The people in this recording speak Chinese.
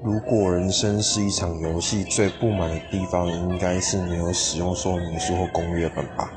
如果人生是一场游戏最不满的地方应该是没有使用说明书或攻略本吧。